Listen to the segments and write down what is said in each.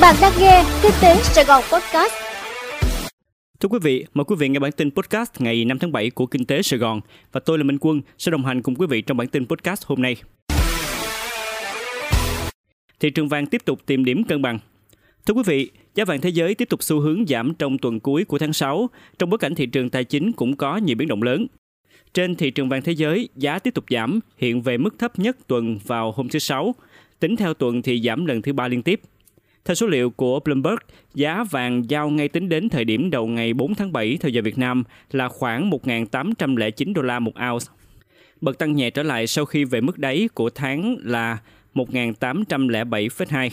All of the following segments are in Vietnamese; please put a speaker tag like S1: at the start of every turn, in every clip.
S1: Bạn đang nghe Kinh tế Sài Gòn Podcast.
S2: Thưa quý vị, mời quý vị nghe bản tin podcast ngày 5 tháng 7 của Kinh tế Sài Gòn và tôi là Minh Quân sẽ đồng hành cùng quý vị trong bản tin podcast hôm nay. Thị trường vàng tiếp tục tìm điểm cân bằng. Thưa quý vị, giá vàng thế giới tiếp tục xu hướng giảm trong tuần cuối của tháng 6, trong bối cảnh thị trường tài chính cũng có nhiều biến động lớn. Trên thị trường vàng thế giới, giá tiếp tục giảm, hiện về mức thấp nhất tuần vào hôm thứ Sáu. Tính theo tuần thì giảm lần thứ ba liên tiếp. Theo số liệu của Bloomberg, giá vàng giao ngay tính đến thời điểm đầu ngày 4 tháng 7 theo giờ Việt Nam là khoảng 1.809 đô la một ounce. Bật tăng nhẹ trở lại sau khi về mức đáy của tháng là 1.807,2.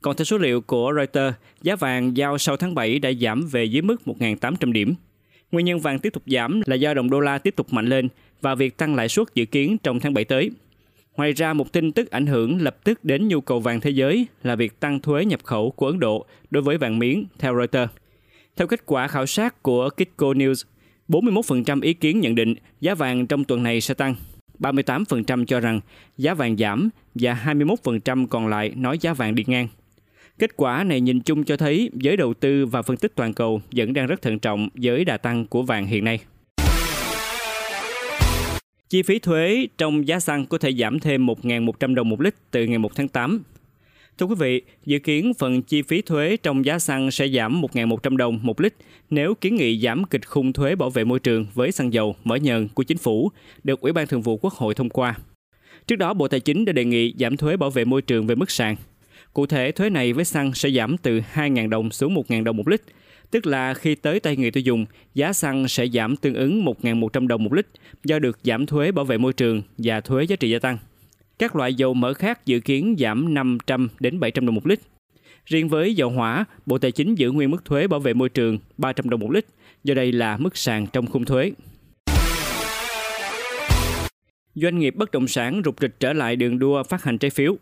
S2: Còn theo số liệu của Reuters, giá vàng giao sau tháng 7 đã giảm về dưới mức 1.800 điểm. Nguyên nhân vàng tiếp tục giảm là do đồng đô la tiếp tục mạnh lên và việc tăng lãi suất dự kiến trong tháng 7 tới. Ngoài ra, một tin tức ảnh hưởng lập tức đến nhu cầu vàng thế giới là việc tăng thuế nhập khẩu của Ấn Độ đối với vàng miếng, theo Reuters. Theo kết quả khảo sát của Kitco News, 41% ý kiến nhận định giá vàng trong tuần này sẽ tăng, 38% cho rằng giá vàng giảm và 21% còn lại nói giá vàng đi ngang. Kết quả này nhìn chung cho thấy giới đầu tư và phân tích toàn cầu vẫn đang rất thận trọng với đà tăng của vàng hiện nay. Chi phí thuế trong giá xăng có thể giảm thêm 1.100 đồng một lít từ ngày 1 tháng 8. Thưa quý vị, dự kiến phần chi phí thuế trong giá xăng sẽ giảm 1.100 đồng một lít nếu kiến nghị giảm kịch khung thuế bảo vệ môi trường với xăng dầu mở nhờn của chính phủ được Ủy ban Thường vụ Quốc hội thông qua. Trước đó, Bộ Tài chính đã đề nghị giảm thuế bảo vệ môi trường về mức sàn. Cụ thể, thuế này với xăng sẽ giảm từ 2.000 đồng xuống 1.000 đồng một lít, tức là khi tới tay người tiêu dùng, giá xăng sẽ giảm tương ứng 1.100 đồng một lít do được giảm thuế bảo vệ môi trường và thuế giá trị gia tăng. Các loại dầu mỡ khác dự kiến giảm 500 đến 700 đồng một lít. Riêng với dầu hỏa, Bộ Tài chính giữ nguyên mức thuế bảo vệ môi trường 300 đồng một lít, do đây là mức sàn trong khung thuế. Doanh nghiệp bất động sản rục rịch trở lại đường đua phát hành trái phiếu.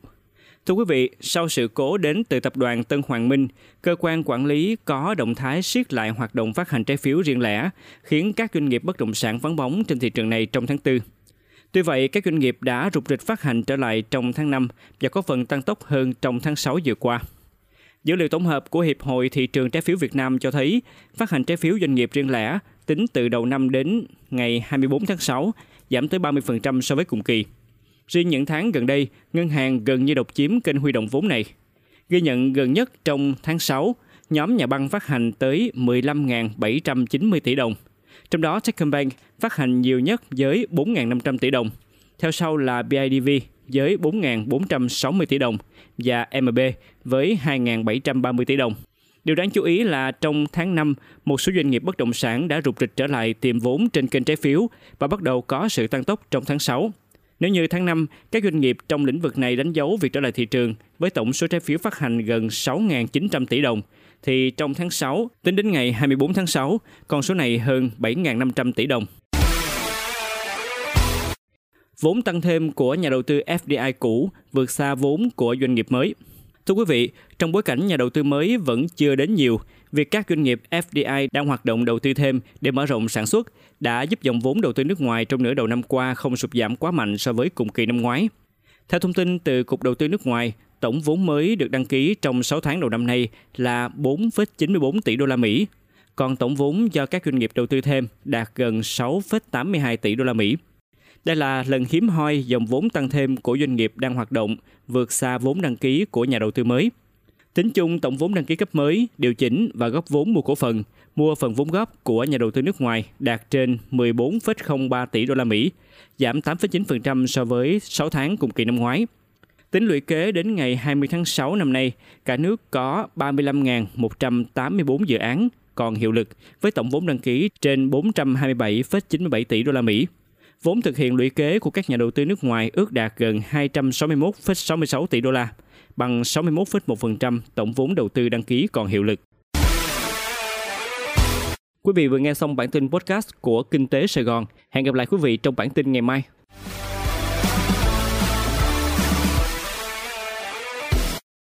S2: Thưa quý vị, sau sự cố đến từ tập đoàn Tân Hoàng Minh, cơ quan quản lý có động thái siết lại hoạt động phát hành trái phiếu riêng lẻ, khiến các doanh nghiệp bất động sản vắng bóng trên thị trường này trong tháng 4. Tuy vậy, các doanh nghiệp đã rục rịch phát hành trở lại trong tháng 5 và có phần tăng tốc hơn trong tháng 6 vừa qua. Dữ liệu tổng hợp của Hiệp hội Thị trường Trái phiếu Việt Nam cho thấy phát hành trái phiếu doanh nghiệp riêng lẻ tính từ đầu năm đến ngày 24 tháng 6 giảm tới 30% so với cùng kỳ. Riêng những tháng gần đây, ngân hàng gần như độc chiếm kênh huy động vốn này. Ghi nhận gần nhất trong tháng 6, nhóm nhà băng phát hành tới 15.790 tỷ đồng. Trong đó Techcombank phát hành nhiều nhất với 4.500 tỷ đồng. Theo sau là BIDV với 4.460 tỷ đồng và MB với 2.730 tỷ đồng. Điều đáng chú ý là trong tháng 5, một số doanh nghiệp bất động sản đã rụt rịch trở lại tìm vốn trên kênh trái phiếu và bắt đầu có sự tăng tốc trong tháng 6. Nếu như tháng 5, các doanh nghiệp trong lĩnh vực này đánh dấu việc trở lại thị trường với tổng số trái phiếu phát hành gần 6.900 tỷ đồng, thì trong tháng 6, tính đến ngày 24 tháng 6, con số này hơn 7.500 tỷ đồng. Vốn tăng thêm của nhà đầu tư FDI cũ vượt xa vốn của doanh nghiệp mới. Thưa quý vị, trong bối cảnh nhà đầu tư mới vẫn chưa đến nhiều, việc các doanh nghiệp FDI đang hoạt động đầu tư thêm để mở rộng sản xuất đã giúp dòng vốn đầu tư nước ngoài trong nửa đầu năm qua không sụt giảm quá mạnh so với cùng kỳ năm ngoái. Theo thông tin từ Cục Đầu tư nước ngoài, tổng vốn mới được đăng ký trong 6 tháng đầu năm nay là 4,94 tỷ đô la Mỹ, còn tổng vốn do các doanh nghiệp đầu tư thêm đạt gần 6,82 tỷ đô la Mỹ. Đây là lần hiếm hoi dòng vốn tăng thêm của doanh nghiệp đang hoạt động vượt xa vốn đăng ký của nhà đầu tư mới. Tính chung tổng vốn đăng ký cấp mới, điều chỉnh và góp vốn mua cổ phần, mua phần vốn góp của nhà đầu tư nước ngoài đạt trên 14,03 tỷ đô la Mỹ, giảm 8,9% so với 6 tháng cùng kỳ năm ngoái. Tính lũy kế đến ngày 20 tháng 6 năm nay, cả nước có 35.184 dự án còn hiệu lực với tổng vốn đăng ký trên 427,97 tỷ đô la Mỹ. Vốn thực hiện lũy kế của các nhà đầu tư nước ngoài ước đạt gần 261,66 tỷ đô la, bằng 61,1% tổng vốn đầu tư đăng ký còn hiệu lực. Quý vị vừa nghe xong bản tin podcast của Kinh tế Sài Gòn. Hẹn gặp lại quý vị trong bản tin ngày mai.